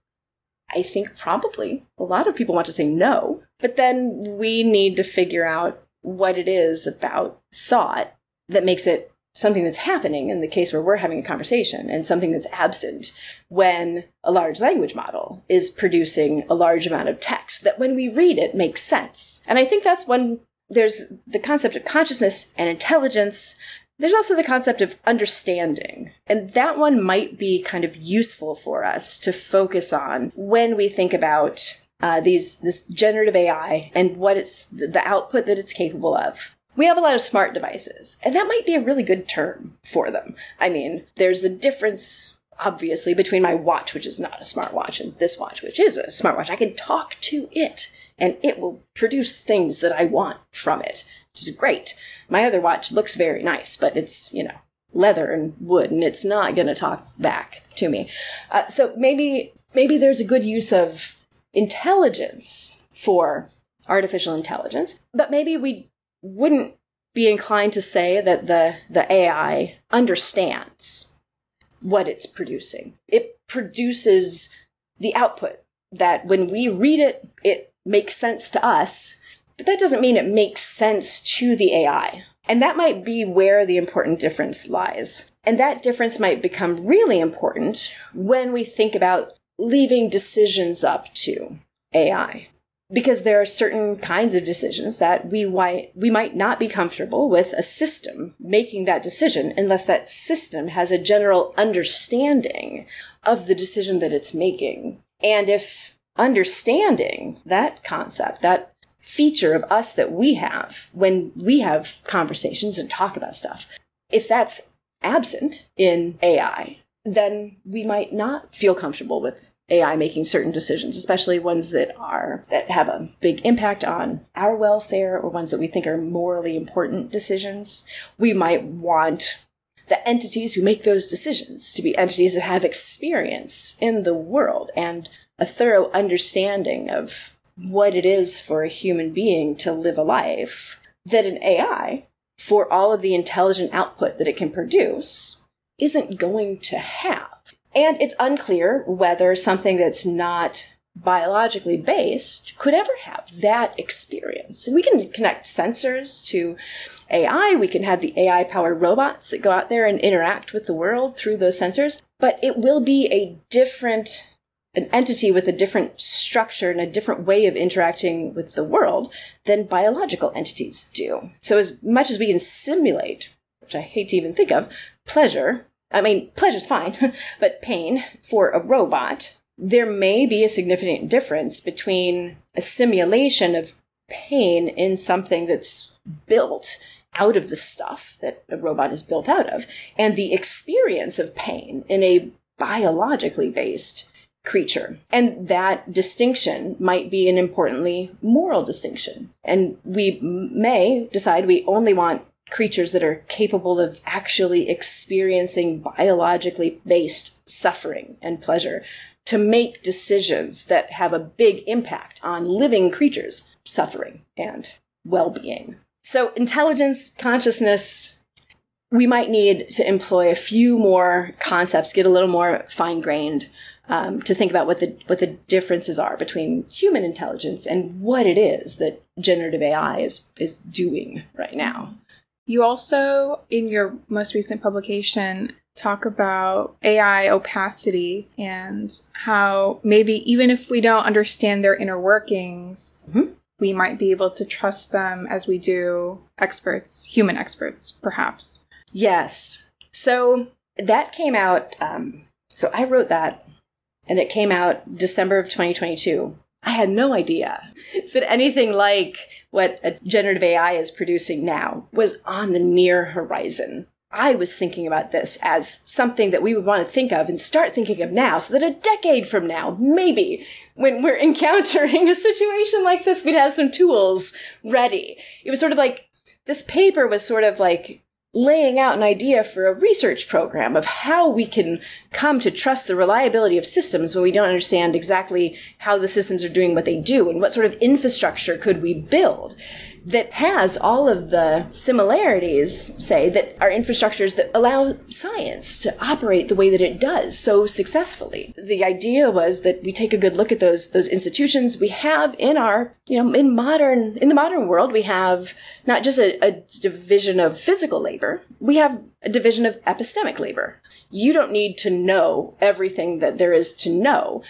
I think probably. A lot of people want to say no. But then we need to figure out what it is about thought that makes it something that's happening in the case where we're having a conversation and something that's absent when a large language model is producing a large amount of text that when we read it makes sense. And I think that's one there's the concept of consciousness and intelligence. There's also the concept of understanding. And that one might be kind of useful for us to focus on when we think about uh, these this generative AI and what it's the output that it's capable of. We have a lot of smart devices, and that might be a really good term for them. I mean, there's a difference obviously between my watch, which is not a smartwatch, and this watch, which is a smartwatch. I can talk to it and it will produce things that I want from it, which is great. My other watch looks very nice, but it's, you know, leather and wood, and it's not going to talk back to me. Uh, so maybe maybe there's a good use of intelligence for artificial intelligence, but maybe we wouldn't be inclined to say that the the AI understands what it's producing. It produces the output that when we read it, it makes sense to us, but that doesn't mean it makes sense to the AI. And that might be where the important difference lies. And that difference might become really important when we think about leaving decisions up to AI. Because there are certain kinds of decisions that we, we might not be comfortable with a system making that decision unless that system has a general understanding of the decision that it's making. And if understanding that concept, that feature of us that we have when we have conversations and talk about stuff, if that's absent in AI, then we might not feel comfortable with AI making certain decisions, especially ones that are that have a big impact on our welfare or ones that we think are morally important decisions. We might want the entities who make those decisions to be entities that have experience in the world and a thorough understanding of what it is for a human being to live a life that an AI, for all of the intelligent output that it can produce, isn't going to have. And it's unclear whether something that's not biologically based could ever have that experience. We can connect sensors to AI, we can have the AI powered robots that go out there and interact with the world through those sensors, but it will be a different an entity with a different structure and a different way of interacting with the world than biological entities do. So, as much as we can simulate, which I hate to even think of, pleasure, I mean, pleasure's fine, but pain for a robot, there may be a significant difference between a simulation of pain in something that's built out of the stuff that a robot is built out of and the experience of pain in a biologically based creature. And that distinction might be an importantly moral distinction. And we may decide we only want creatures that are capable of actually experiencing biologically based suffering and pleasure to make decisions that have a big impact on living creatures' suffering and well being. So, intelligence, consciousness, we might need to employ a few more concepts, get a little more fine grained um, to think about what the what the differences are between human intelligence and what it is that generative AI is is doing right now. You also, in your most recent publication, talk about AI opacity and how maybe even if we don't understand their inner workings, mm-hmm. we might be able to trust them as we do experts, human experts, perhaps. Yes. So that came out um, So I wrote that, and it came out December of 2022. I had no idea that anything like what a generative AI is producing now was on the near horizon. I was thinking about this as something that we would want to think of and start thinking of now so that a decade from now, maybe when we're encountering a situation like this, we'd have some tools ready. It was sort of like this paper was sort of like laying out an idea for a research program of how we can come to trust the reliability of systems when we don't understand exactly how the systems are doing what they do and what sort of infrastructure could we build that has all of the similarities, say, that are infrastructures that allow science to operate the way that it does so successfully. The idea was that we take a good look at those those institutions we have in our, you know, in modern in the modern world, we have not just a, a division of physical labor, we have a division of epistemic labor. You don't need to know everything that there is to know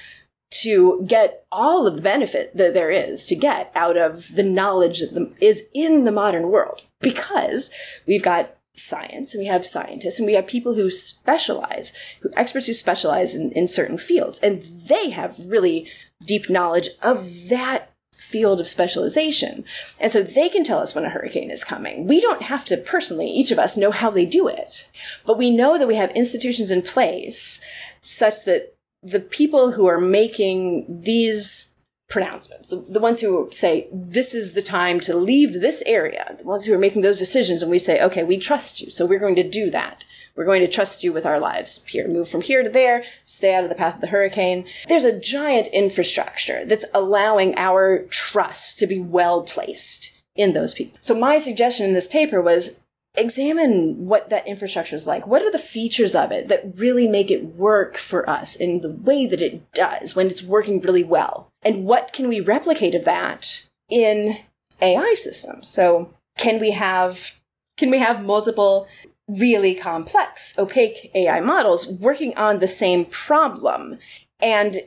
to get all of the benefit that there is to get out of the knowledge that is in the modern world because we've got science and we have scientists and we have people who specialize who experts who specialize in, in certain fields and they have really deep knowledge of that field of specialization. And so they can tell us when a hurricane is coming. We don't have to personally, each of us, know how they do it. But we know that we have institutions in place such that the people who are making these pronouncements, the, the, ones who say, this is the time to leave this area, the ones who are making those decisions, and we say, okay, we trust you, so we're going to do that. We're going to trust you with our lives here. Move from here to there, stay out of the path of the hurricane. There's a giant infrastructure that's allowing our trust to be well placed in those people. So my suggestion in this paper was examine what that infrastructure is like. What are the features of it that really make it work for us in the way that it does when it's working really well? And what can we replicate of that in AI systems? So can we have can we have multiple really complex opaque AI models working on the same problem and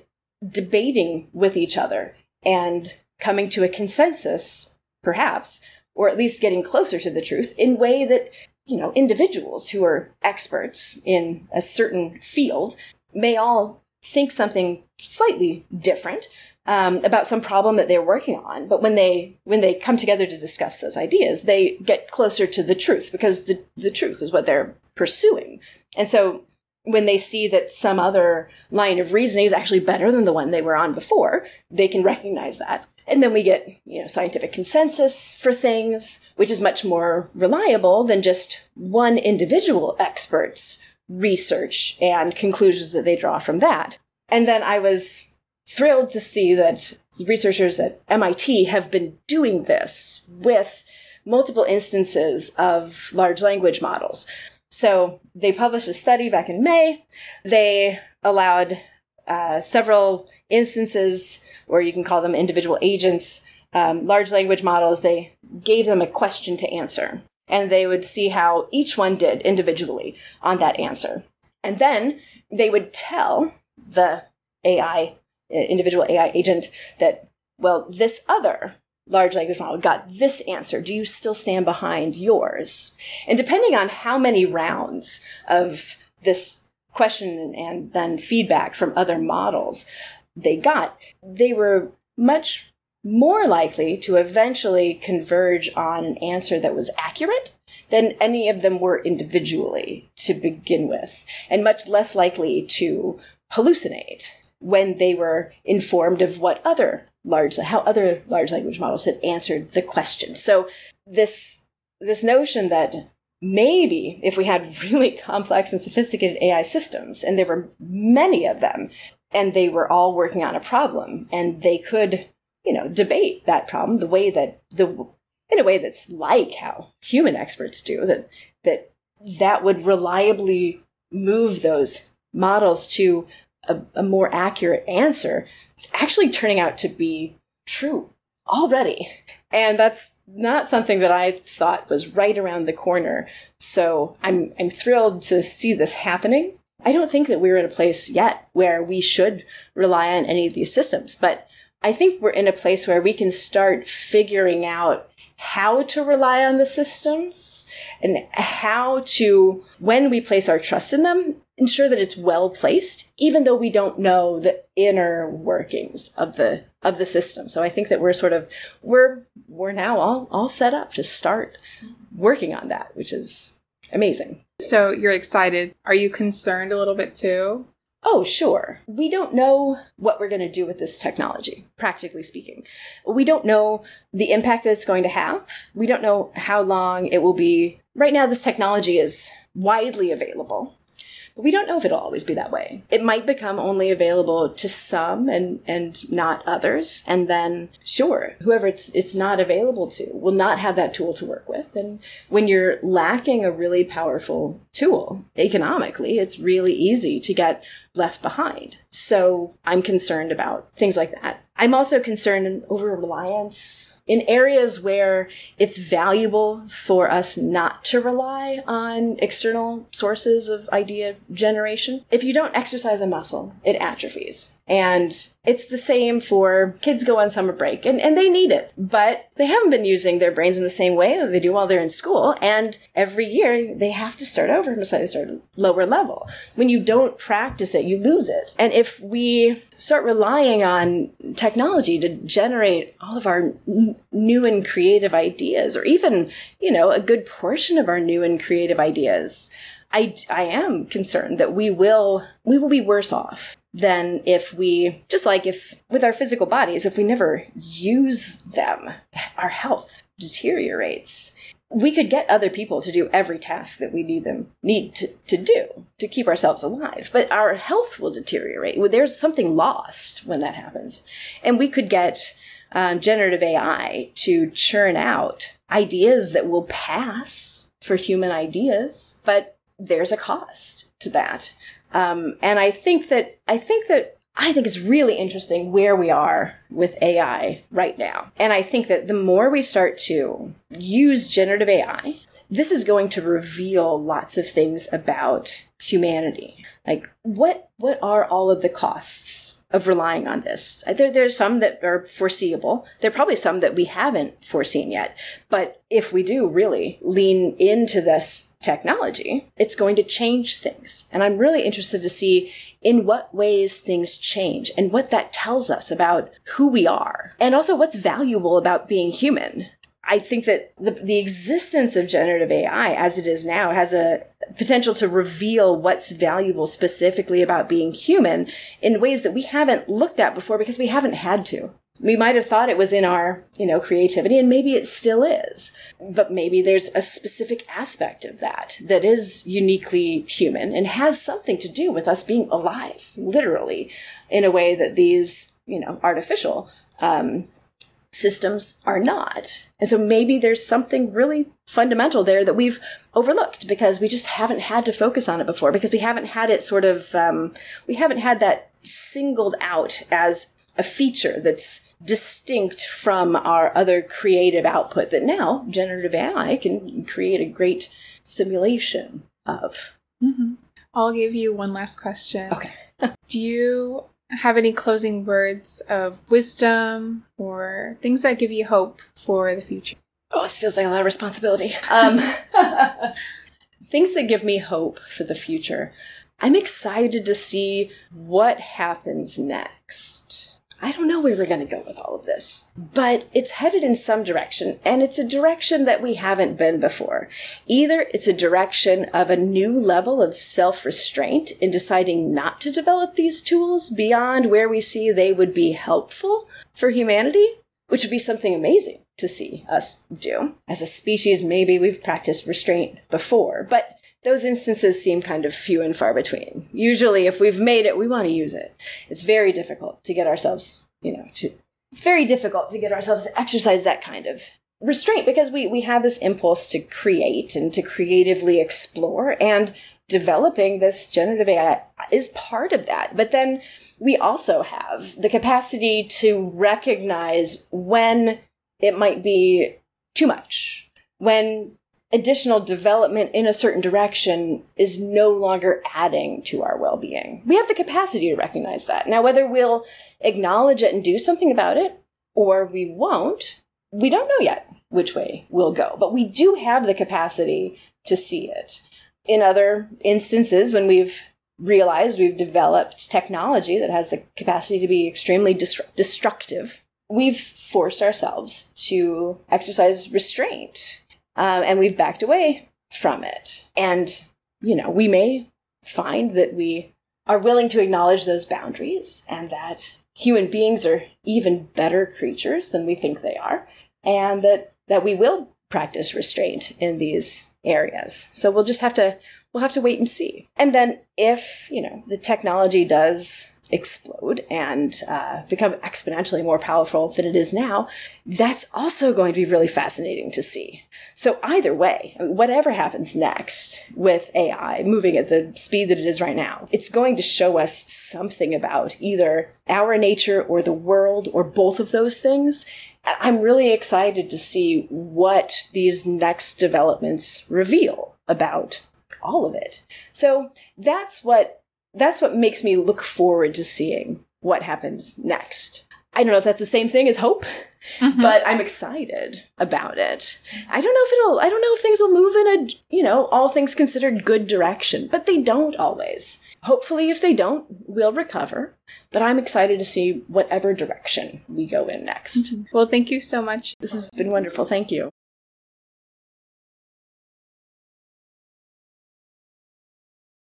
debating with each other and coming to a consensus perhaps or at least getting closer to the truth in way that you know individuals who are experts in a certain field may all think something slightly different um, about some problem that they're working on but when they when they come together to discuss those ideas they get closer to the truth because the, the truth is what they're pursuing and so when they see that some other line of reasoning is actually better than the one they were on before, they can recognize that. And then we get, you know, scientific consensus for things, which is much more reliable than just one individual expert's research and conclusions that they draw from that. And then I was thrilled to see that researchers at MIT have been doing this with multiple instances of large language models. So they published a study back in May. They allowed uh, several instances, or you can call them individual agents, um, large language models. They gave them a question to answer, and they would see how each one did individually on that answer. And then they would tell the AI, individual AI agent, that, well, this other large language model got this answer. Do you still stand behind yours? And depending on how many rounds of this question and then feedback from other models they got, they were much more likely to eventually converge on an answer that was accurate than any of them were individually to begin with, and much less likely to hallucinate when they were informed of what other large how other large language models had answered the question. So this this notion that maybe if we had really complex and sophisticated AI systems, and there were many of them, and they were all working on a problem, and they could, you know, debate that problem the way that the in a way that's like how human experts do that that that would reliably move those models to a, a more accurate answer, it's actually turning out to be true already. And that's not something that I thought was right around the corner. So I'm, I'm thrilled to see this happening. I don't think that we're in a place yet where we should rely on any of these systems, but I think we're in a place where we can start figuring out how to rely on the systems and how to, when we place our trust in them, ensure that it's well placed, even though we don't know the inner workings of the of the system. So I think that we're sort of we're we're now all all set up to start working on that, which is amazing. So you're excited. Are you concerned a little bit too? Oh, sure. We don't know what we're going to do with this technology, practically speaking. We don't know the impact that it's going to have. We don't know how long it will be. Right now, this technology is widely available. We don't know if it'll always be that way. It might become only available to some and, and not others. And then, sure, whoever it's, it's not available to will not have that tool to work with. And when you're lacking a really powerful tool economically, it's really easy to get left behind. So I'm concerned about things like that. I'm also concerned over reliance in areas where it's valuable for us not to rely on external sources of idea generation. If you don't exercise a muscle, it atrophies. And it's the same for kids go on summer break and, and they need it, but they haven't been using their brains in the same way that they do while they're in school. And every year they have to start over from a slightly start lower level. When you don't practice it, you lose it. And if we start relying on technology to generate all of our n- new and creative ideas, or even, you know, a good portion of our new and creative ideas, I, I am concerned that we will we will be worse off than if we just like if with our physical bodies if we never use them. Our health deteriorates we could get other people to do every task that we need them need to, to do to keep ourselves alive but our health will deteriorate. There's something lost when that happens. And we could get um, generative ai to churn out ideas that will pass for human ideas but there's a cost to that. Um, and I think that I think that I think it's really interesting where we are with AI right now. And I think that the more we start to use generative AI, this is going to reveal lots of things about humanity. Like what what are all of the costs of relying on this. There, there's some that are foreseeable. There are probably some that we haven't foreseen yet. But if we do really lean into this technology, it's going to change things. And I'm really interested to see in what ways things change and what that tells us about who we are and also what's valuable about being human. I think that the, the existence of generative AI as it is now has a potential to reveal what's valuable specifically about being human in ways that we haven't looked at before because we haven't had to. We might have thought it was in our, you know, creativity and maybe it still is. But maybe there's a specific aspect of that that is uniquely human and has something to do with us being alive, literally, in a way that these, you know, artificial um, systems are not. And so maybe there's something really fundamental there that we've overlooked because we just haven't had to focus on it before because we haven't had it sort of, um, we haven't had that singled out as a feature that's distinct from our other creative output that now generative AI can create a great simulation of. Mm-hmm. I'll give you one last question. Okay. Do you have any closing words of wisdom or things that give you hope for the future? Oh, this feels like a lot of responsibility. Um, things that give me hope for the future. I'm excited to see what happens next. I don't know where we're going to go with all of this, but it's headed in some direction, and it's a direction that we haven't been before. Either it's a direction of a new level of self restraint in deciding not to develop these tools beyond where we see they would be helpful for humanity, which would be something amazing to see us do. As a species, maybe we've practiced restraint before, but those instances seem kind of few and far between. Usually, if we've made it, we want to use it. It's very difficult to get ourselves, you know, to, it's very difficult to get ourselves to exercise that kind of restraint because we, we have this impulse to create and to creatively explore and developing this generative AI is part of that. But then we also have the capacity to recognize when it might be too much, when additional development in a certain direction is no longer adding to our well being. We have the capacity to recognize that. Now, whether we'll acknowledge it and do something about it or we won't, we don't know yet which way we'll go. But we do have the capacity to see it. In other instances, when we've realized we've developed technology that has the capacity to be extremely destructive, we've forced ourselves to exercise restraint um, and we've backed away from it. And, you know, we may find that we are willing to acknowledge those boundaries and that human beings are even better creatures than we think they are and that that we will practice restraint in these areas. So we'll just have to we'll have to wait and see. And then if, you know, the technology does explode and uh, become exponentially more powerful than it is now, that's also going to be really fascinating to see. So, either way, whatever happens next with AI moving at the speed that it is right now, it's going to show us something about either our nature or the world or both of those things. I'm really excited to see what these next developments reveal about all of it. So, that's what that's what makes me look forward to seeing what happens next. I don't know if that's the same thing as hope, mm-hmm. but I'm excited about it. I don't know if it'll, I don't know if things will move in a, you know, all things considered good direction, but they don't always. Hopefully, if they don't, we'll recover. But I'm excited to see whatever direction we go in next. Mm-hmm. Well, thank you so much. This has been wonderful. Thank you.